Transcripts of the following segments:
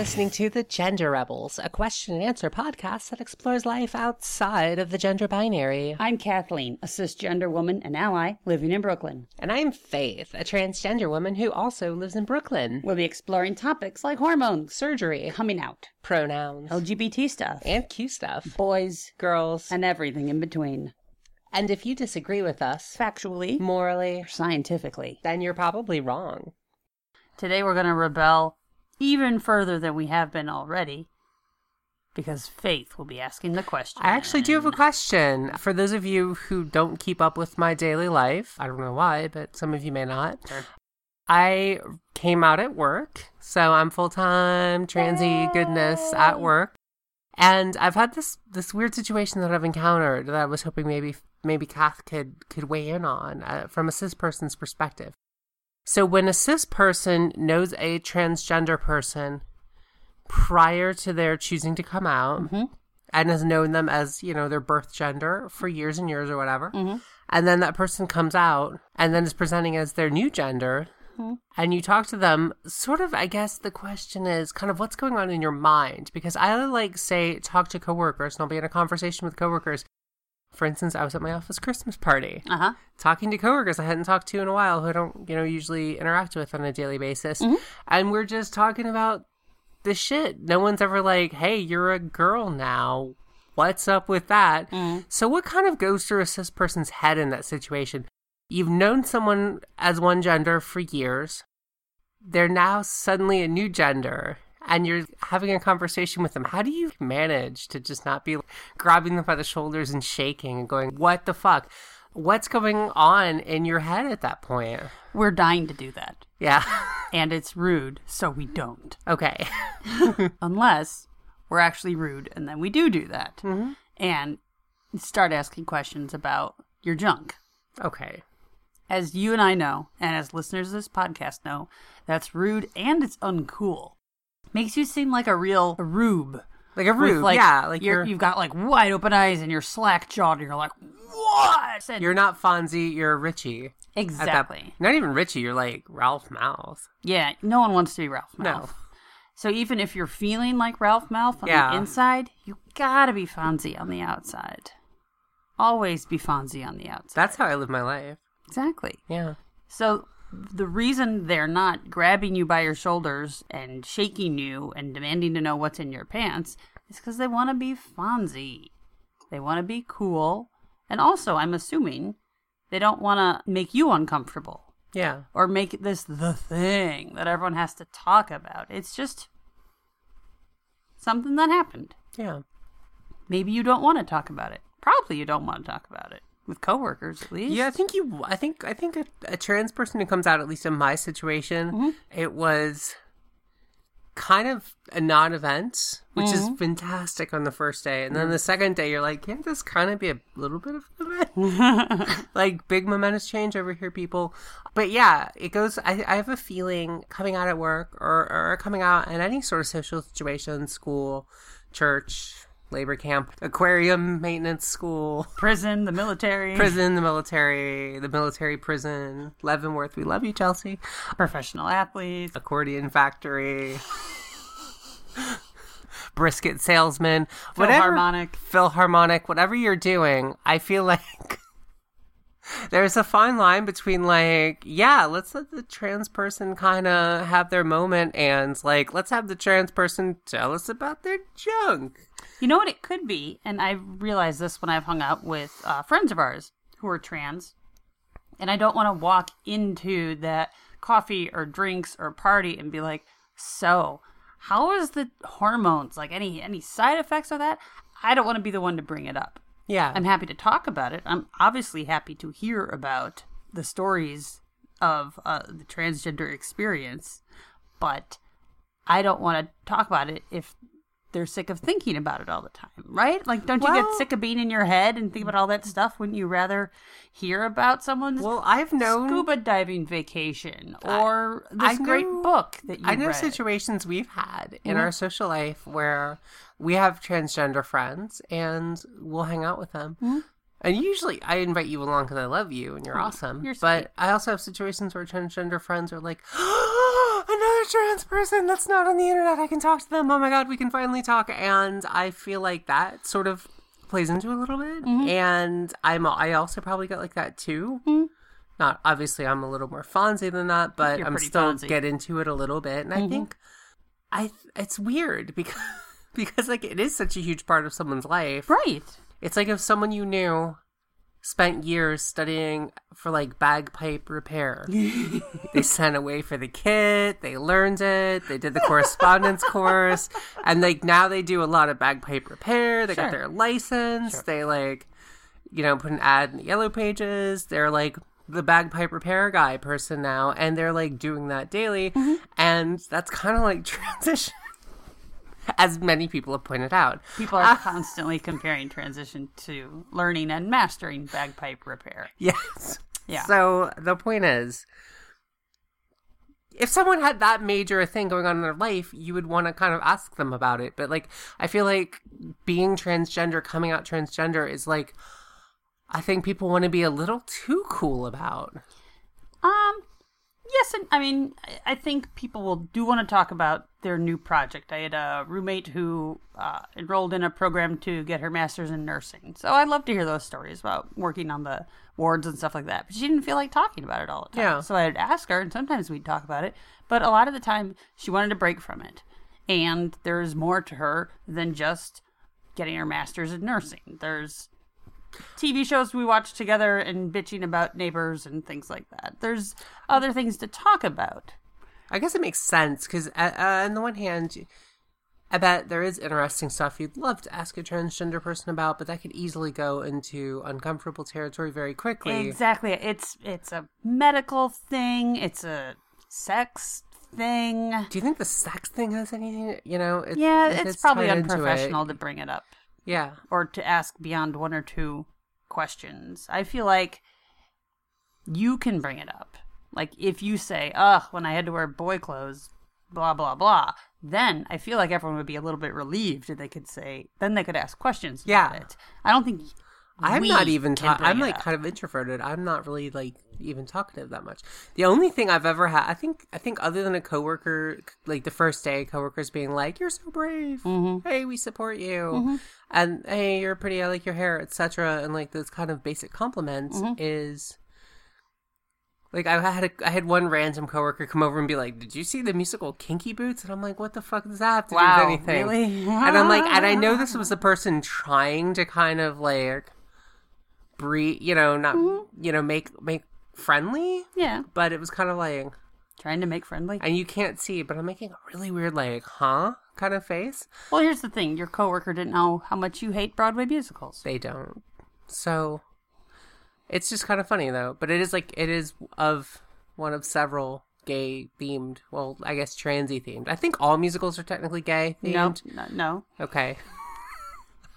listening to The Gender Rebels, a question and answer podcast that explores life outside of the gender binary. I'm Kathleen, a cisgender woman and ally living in Brooklyn. And I'm Faith, a transgender woman who also lives in Brooklyn. We'll be exploring topics like hormones, Surgery, coming out, pronouns, LGBT stuff, and Q stuff, boys, girls. and everything in between. And if you disagree with us, Factually, morally, or scientifically. then you're probably wrong. Today we're going to rebel even further than we have been already because Faith will be asking the question. I actually do have a question. For those of you who don't keep up with my daily life, I don't know why, but some of you may not. Sure. I came out at work, so I'm full time transy goodness at work. And I've had this this weird situation that I've encountered that I was hoping maybe maybe Kath could could weigh in on uh, from a cis person's perspective. So when a cis person knows a transgender person prior to their choosing to come out Mhm. and has known them as you know their birth gender for years and years or whatever, Mhm. and then that person comes out and then is presenting as their new gender and you talk to them sort of i guess the question is kind of what's going on in your mind because i like say talk to coworkers and i'll be in a conversation with coworkers for instance i was at my office christmas party Uh huh. talking to coworkers i hadn't talked to in a while who i don't you know usually interact with on a daily basis Mm-hmm. and we're just talking about the shit no one's ever like hey you're a girl now what's up with that Mm. so what kind of goes through a cis person's head in that situation You've known someone as one gender for years. They're now suddenly a new gender, and you're having a conversation with them. How do you manage to just not be grabbing them by the shoulders and shaking and going, What the fuck? What's going on in your head at that point? We're dying to do that. Yeah. And it's rude, so we don't. okay. Unless we're actually rude, and then we do do that. Mm-hmm. And start asking questions about your junk. Okay. As you and I know, and as listeners of this podcast know, that's rude and it's uncool. Makes you seem like a real rube. Like a rube, like, yeah. Like you're, you're, you've got like wide open eyes and you're slack jawed and you're like, what? And- you're not Fonzie, you're Richie. at that- exactly. not even Richie, you're like Ralph Malph. Yeah, no one wants to be Ralph No. So even if you're feeling like Ralph Malph on Yeah. the inside, you gotta be Fonzie on the outside. Always be Fonzie on the outside. That's how I live my life. exactly. Yeah. So the reason they're not grabbing you by your shoulders and shaking you and demanding to know what's in your pants is because they want to be Fonzie. They want to be cool. And also, I'm assuming they don't want to make you uncomfortable Yeah. or make this the thing that everyone has to talk about. It's just something that happened. Yeah. Maybe you don't want to talk about it. Probably you don't want to talk about it with coworkers at least. Yeah, I think you. I think. I think a, a trans person who comes out, at least in my situation, Mm-hmm. it was kind of a non-event, which is Mm-hmm. fantastic on the first day, and then the second day, you're like, can't this kind of be a little bit of an event? like big momentous change over here, people. But yeah, it goes. I, I have a feeling coming out at work or or coming out in any sort of social situation, school, church. Labor camp, aquarium maintenance school, Prison, the military, prison, the military, the military prison, Leavenworth. We love you, Chelsea. professional athletes. Accordion factory, brisket salesman, whatever. Philharmonic. Philharmonic, whatever you're doing, I feel like there's a fine line between like, yeah, let's let the trans person kind of have their moment, and like, let's have the trans person tell us about their junk. You know what it could be, and I realized this when I've hung out with uh, friends of ours who are trans, and I don't want to walk into that coffee or drinks or party and be like, "So, how is the hormones? Like any any side effects of that?" I don't want to be the one to bring it up. Yeah, I'm happy to talk about it. I'm obviously happy to hear about the stories of uh, the transgender experience, but I don't want to talk about it if they're sick of thinking about it all the time, right? Like, don't you Well- get sick of being in your head and think about all that stuff? Wouldn't you rather hear about someone's well, I've known scuba diving vacation or I this great know- book that you I know read? situations we've had in mm-hmm. our social life where we have transgender friends and we'll hang out with them. Mm-hmm. And usually I invite you along because I love you and you're oh, awesome. You're but. I also have situations where transgender friends are like, another trans person that's not on the internet. I can talk to them. Oh my god, we can finally talk. And I feel like that sort of plays into a little bit. Mm-hmm. And I'm I also probably got like that too. Not obviously, I'm a little more Fonzie than that, but You're I'm still Fonzie. get into it a little bit. And I think I it's weird because because like it is such a huge part of someone's life. Right. It's like if someone you knew spent years studying for like bagpipe repair. they sent away for the kit, they learned it, they did the correspondence course, and like now they do a lot of bagpipe repair. They got their license. They like, you know, put an ad in the yellow pages. They're like the bagpipe repair guy person now, and they're like doing that daily, Mm-hmm. and that's kind of like transition. As many people have pointed out, People are constantly comparing transition to learning and mastering bagpipe repair. Yes. Yeah. So the point is, if someone had that major a thing going on in their life, you would want to kind of ask them about it. But like, I feel like being transgender, coming out transgender, is like, I think people want to be a little too cool about. Um, yes, and I mean, I- think people will do want to talk about their new project. I had a roommate who uh, enrolled in a program to get her master's in nursing, so I'd love to hear those stories about working on the wards and stuff like that. But she didn't feel like talking about it all the time. Yeah. So I'd ask her, and sometimes we'd talk about it, but a lot of the time she wanted to break from it. And there's more to her than just getting her master's in nursing. There's TV shows we watch together and bitching about neighbors and things like that. There's other things to talk about. I guess it makes sense because, uh, uh, on the one hand, I bet there is interesting stuff you'd love to ask a transgender person about, but that could easily go into uncomfortable territory very quickly. Exactly. It's it's a medical thing. It's a sex thing. Do you think the sex thing has anything? You know, it, Yeah, if it's probably into it- unprofessional to bring it up Yeah, or to ask beyond one or two questions. I feel like you can bring it up. Like if you say, "Ugh, when I had to wear boy clothes, blah blah blah," then I feel like everyone would be a little bit relieved, and they could say, then they could ask questions about Yeah. it. I don't think I'm not even. Ta- I'm like up. kind of introverted. I'm not really like even talkative that much. The only thing I've ever had, I think, I think, other than a coworker, like the first day, coworkers being like, "You're so brave. Mm-hmm. Hey, we support you," and "Hey, you're pretty. I like your hair," etc. And like those kind of basic compliments Mm-hmm. is. Like I had a, I had one random coworker come over and be like, "Did you see the musical Kinky Boots?" And I'm like, "What the fuck does that have to Wow, do with anything?" really? and I'm like, and I know this was the person trying to kind of like breed, you know, not Mm-hmm. you know, make make friendly, yeah, but it was kind of like, trying to make friendly. and you can't see, but I'm making a really weird like, huh, kind of face. Well, here's the thing: your coworker didn't know how much you hate Broadway musicals. They don't, so it's just kind of funny though. But it is like it is of one of several gay themed, well, I guess transy themed. I think all musicals are technically gay themed. no, no, Okay.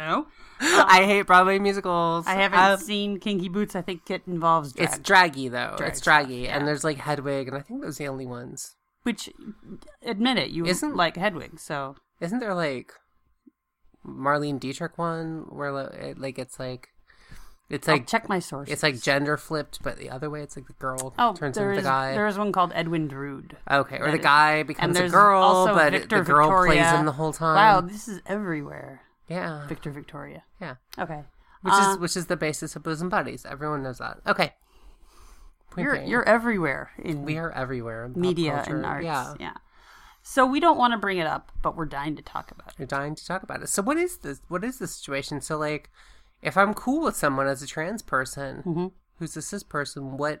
No. I hate Broadway musicals. I haven't Um, seen Kinky Boots. I think it involves drag, It's draggy though. Drag it's draggy, yeah. and there's like Hedwig, and I think those are the only ones. which, admit it, you Isn't- like Hedwig. So Isn't there like Marlene Dietrich one where like it's like it's I'll like check my sources. it's like gender flipped, but the other way it's like the girl oh, turns into the guy. there is one called Edwin Drood. Okay, or the is- guy becomes a girl, but Victor the girl plays him the whole time. Wow, this is everywhere. Yeah, Victor Victoria. yeah. Okay, Which Uh, is which is the basis of bosom buddies. Everyone knows that. Okay. Point you're being, you're everywhere in we are everywhere. in media and arts. Yeah. yeah. So we don't want to bring it up, but we're dying to talk about it. You're dying to talk about it. So what is this? What is the situation? So like, if I'm cool with someone as a trans person Mm-hmm. who's a cis person, what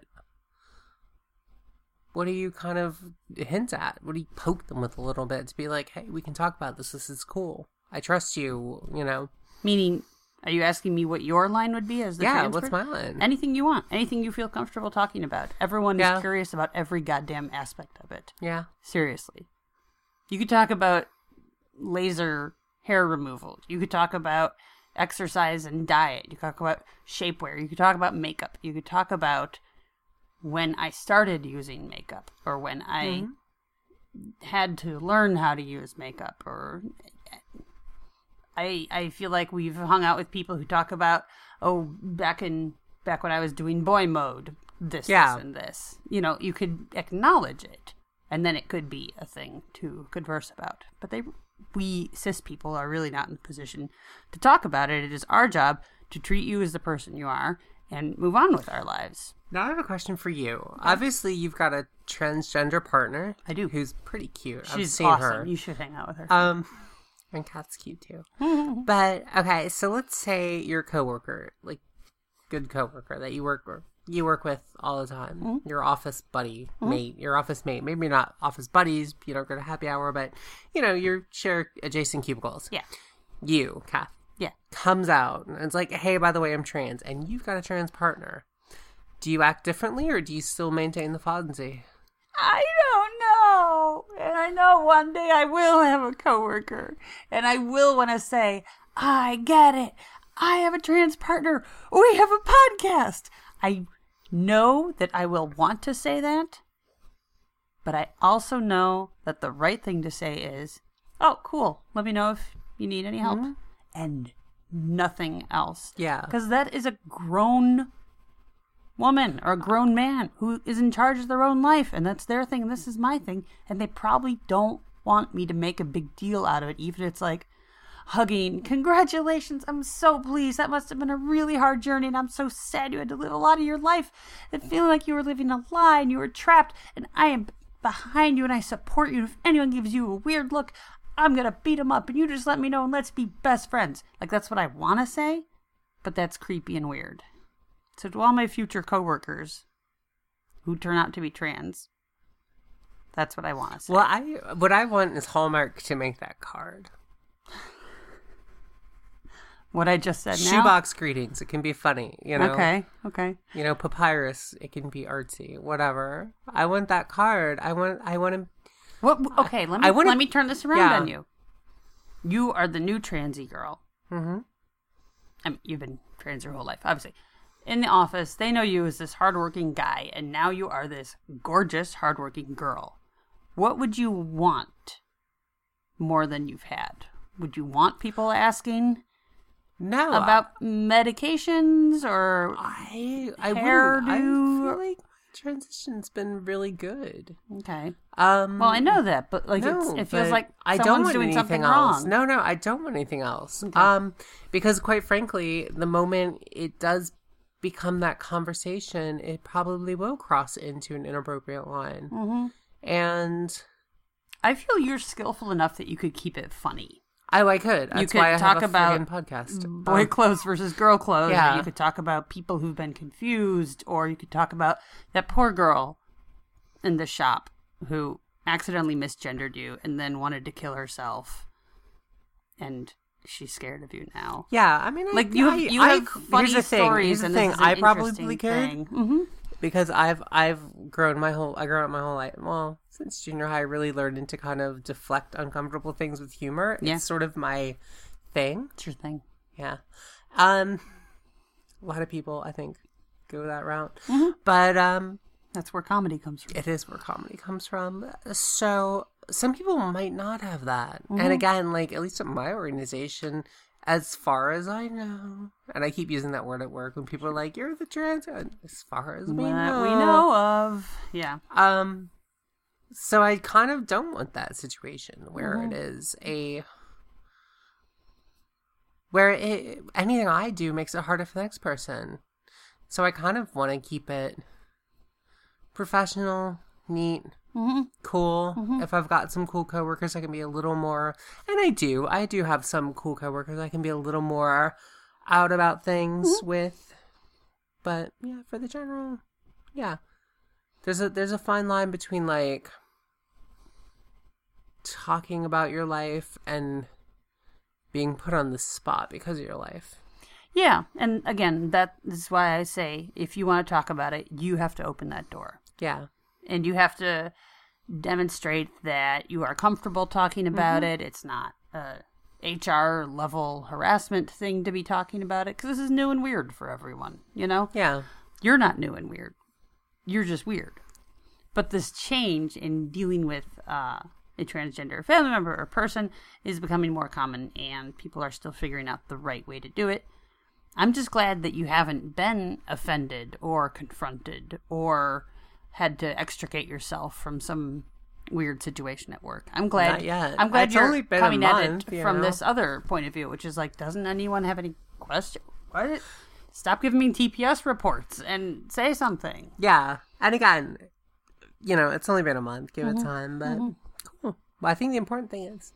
what do you kind of hint at? What do you poke them with a little bit to be like, hey, we can talk about this. This is cool. I trust you. You know. Meaning, are you asking me what your line would be as the yeah. What's my line? Anything you want, anything you feel comfortable talking about. Everyone Yeah. is curious about every goddamn aspect of it. yeah. Seriously. You could talk about laser hair removal. You could talk about exercise and diet. You could talk about shapewear. You could talk about makeup. You could talk about when I started using makeup or when I mm-hmm. had to learn how to use makeup or I I feel like we've hung out with people who talk about oh back in back when I was doing boy mode this Yeah. this and this. You know, you could acknowledge it and then it could be a thing to converse about. But they, we cis people, are really not in a position to talk about it. It is our job to treat you as the person you are and move on with our lives. Now I have a question for you. Obviously, you've got a transgender partner. I do. Who's pretty cute. I've She's seen awesome. her. You should hang out with her. Um, and Kat's cute too. but okay, so let's say your coworker, like good coworker that you work with, you work with all the time, mm-hmm. your office buddy, mm-hmm. mate, your office mate. Maybe not office buddies. You don't go to happy hour, but you know you share adjacent cubicles. yeah. You, Kath, Yeah. comes out and it's like, hey, by the way, I'm trans, and you've got a trans partner. Do you act differently, or do you still maintain the Fonzie? I don't know. And I know one day I will have a coworker and I will want to say, I get it. I have a trans partner. We have a podcast. I know that I will want to say that, but I also know that the right thing to say is, oh, cool. Let me know if you need any help. Mm-hmm. And nothing else. Yeah. Because that is a grown woman or a grown man who is in charge of their own life and that's their thing and this is my thing and they probably don't want me to make a big deal out of it even if it's like hugging. Congratulations! I'm so pleased. That must have been a really hard journey and i'm so sad you had to live a lot of your life and feeling like you were living a lie and you were trapped and i am behind you and i support you and if anyone gives you a weird look i'm gonna beat them up and you just let me know and let's be best friends. Like that's what i want to say but that's creepy and weird to all my future coworkers who turn out to be trans, that's what I want to say. Well, I what I want is Hallmark to make that card. what I just said now. Shoebox greetings. It can be funny, you know. Okay, okay. You know, papyrus. It can be artsy. Whatever. I want that card. I want. I want to. What? Okay, let me I wanna- let me turn this around Yeah. on you. You are the new transy girl. Mm-hmm. I mean, you've been trans your whole life, obviously. In the office, they know you as this hardworking guy, and now you are this gorgeous, hardworking girl. What would you want more than you've had? Would you want people asking No. about medications or I. I hairdo? I feel like transition's been really good. okay? Um. Well, I know that, but like no, it feels like I don't want doing anything something else. wrong. No, no, I don't want anything else. Um, because quite frankly, the moment it does become that conversation, it probably will cross into an inappropriate line. hmm And I feel you're skillful enough that you could keep it funny. Oh, I could. That's could why I talk have a about podcast. Boy Um, clothes versus girl clothes. Yeah. You could talk about people who've been confused, or you could talk about that poor girl in the shop who accidentally misgendered you and then wanted to kill herself, and she's scared of you now. yeah, I mean, I, Like you, I, have, you I- have funny here's thing, stories, Here's and thing. this is an I probably could thing. hmm because I've I've grown my whole I grew up my whole life. Well, since junior high, I really learned to kind of deflect uncomfortable things with humor. Yeah. It's sort of my thing. It's your thing. Yeah. Um a lot of people I think go that route. Mm-hmm. But um That's where comedy comes from. it is where comedy comes from. So some people might not have that. Mm-hmm. And again, like at least at my organization, as far as I know, and I keep using that word at work when people are like, "You're the trans," as far as we know, we know of. Yeah. Um, so I kind of don't want that situation where Mm-hmm. it is a where it, anything I do makes it harder for the next person. So I kind of want to keep it professional, neat, hmm cool. If I've got some cool coworkers, I can be a little more, and I do. I do have some cool coworkers. I can be a little more out about things with. But yeah, for the general, yeah. There's a there's a fine line between like talking about your life and being put on the spot because of your life. Yeah, and again, that is why I say if you want to talk about it, you have to open that door. Yeah. And you have to demonstrate that you are comfortable talking about it. It's not a HR level harassment thing to be talking about it because this is new and weird for everyone, you know? Yeah. You're not new and weird. You're just weird. But this change in dealing with uh, a transgender family member or person is becoming more common, and people are still figuring out the right way to do it. I'm just glad that you haven't been offended or confronted or had to extricate yourself from some weird situation at work. I'm glad. Not yet. I'm glad It's you're only been a coming at it from know? this other point of view, which is like, doesn't anyone have any question? What? Stop giving me TPS reports and say something. Yeah. And again, you know, it's only been a month. Give Mm-hmm. it time, but cool. Well, I think the important thing is,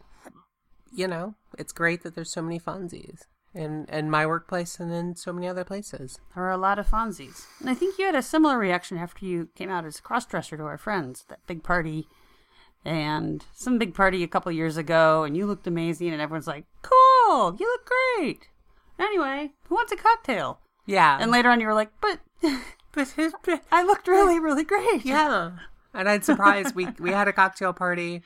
you know, it's great that there's so many Fonzies in in my workplace and in so many other places. There are a lot of Fonzies. And I think you had a similar reaction after you came out as a crossdresser to our friends, that big party and some big party a couple years ago, and you looked amazing, and everyone's like, cool, you look great. Anyway, who wants a cocktail? Yeah. And later on, you were like, but but, I looked really, really great. yeah. And I'd surprised we we had a cocktail party.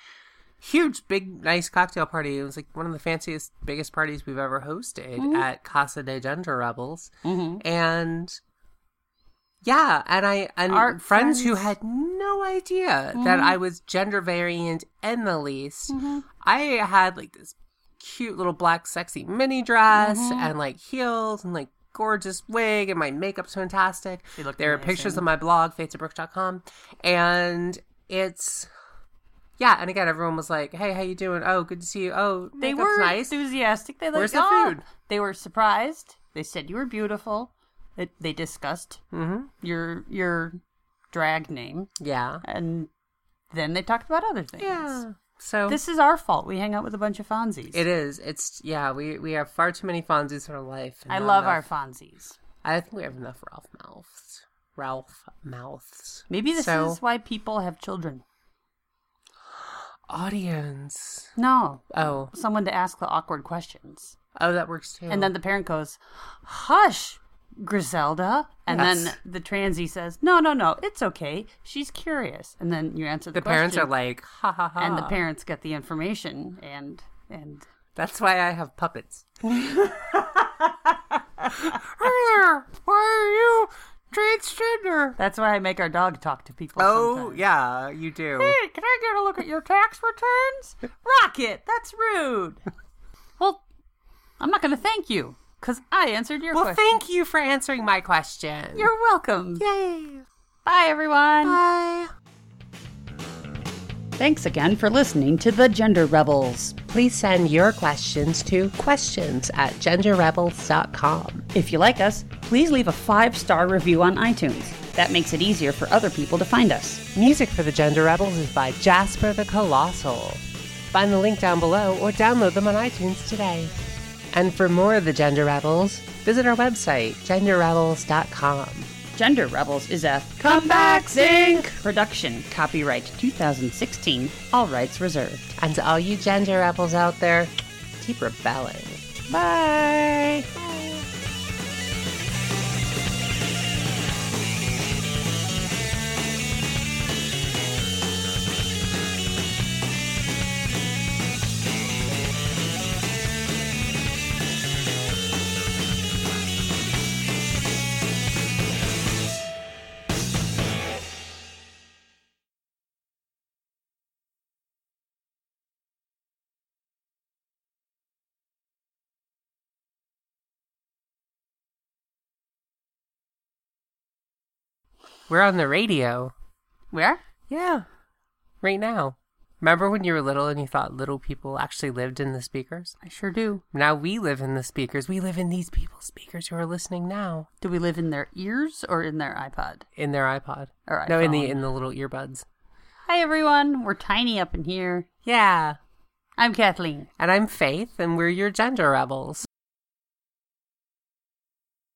Huge, big, nice cocktail party. It was like one of the fanciest, biggest parties we've ever hosted Mm-hmm. at Casa de Gender Rebels. And yeah, and I and Our friends, who had no idea Mm-hmm. that I was gender variant in the least. I had like this cute little black sexy mini dress Mm-hmm. and like heels and like gorgeous wig and my makeup's fantastic. There are pictures on my blog, fatesobrooks.com. And it's yeah, and again everyone was like, Hey, how you doing? Oh, good to see you. Oh, They were nice. enthusiastic. They like, Where's the "Oh." food? They were surprised. They said you were beautiful. They, they discussed Mm-hmm. your your drag name, Yeah. and then they talked about other things. Yeah. So This is our fault. We hang out with a bunch of Fonzies. it is. It's yeah, we we have far too many Fonzies in our life. I love our enough- Fonzies. I think we have enough Ralph Malphs. Ralph Malphs. Maybe this So- is why people have children. Audience. No, Oh. someone to ask the awkward questions, Oh, that works too. and then the parent goes, "Hush, Griselda," and then the transy says, "No, no, no, it's okay. She's curious." And then you answer the, the parents are like, ha ha ha. and the parents get the information, and and That's why I have puppets. Why are you transgender? that's why I make our dog talk to people. Oh, sometimes. yeah, you do. Hey, can I get a look at your tax returns? Rocket, that's rude. well, I'm not going to thank you because I answered your Well, question. thank you for answering my question. You're welcome. Yay. Bye, everyone. Bye. Thanks again for listening to The Gender Rebels. Please send your questions to questions at genderrebels.com. If you like us, please leave a five star review on iTunes. That makes it easier for other people to find us. Music for the Gender Rebels is by Jasper the Colossal. Find the link down below or download them on iTunes today. And for more of the Gender Rebels, visit our website, genderrebels.com. Gender Rebels is a Comeback Zinc! production, copyright 2016, all rights reserved. And to all you gender rebels out there, keep rebelling. Bye! We're on the radio. Where? Yeah. Right now. Remember when you were little and you thought little people actually lived in the speakers? I sure do. Now we live in the speakers. We live in these people's speakers who are listening now Do we live in their ears or in their iPod? in their iPod. Or No, in the in the little earbuds. Hi, everyone. We're tiny up in here. Yeah. I'm Kathleen. And I'm Faith, and we're your gender rebels.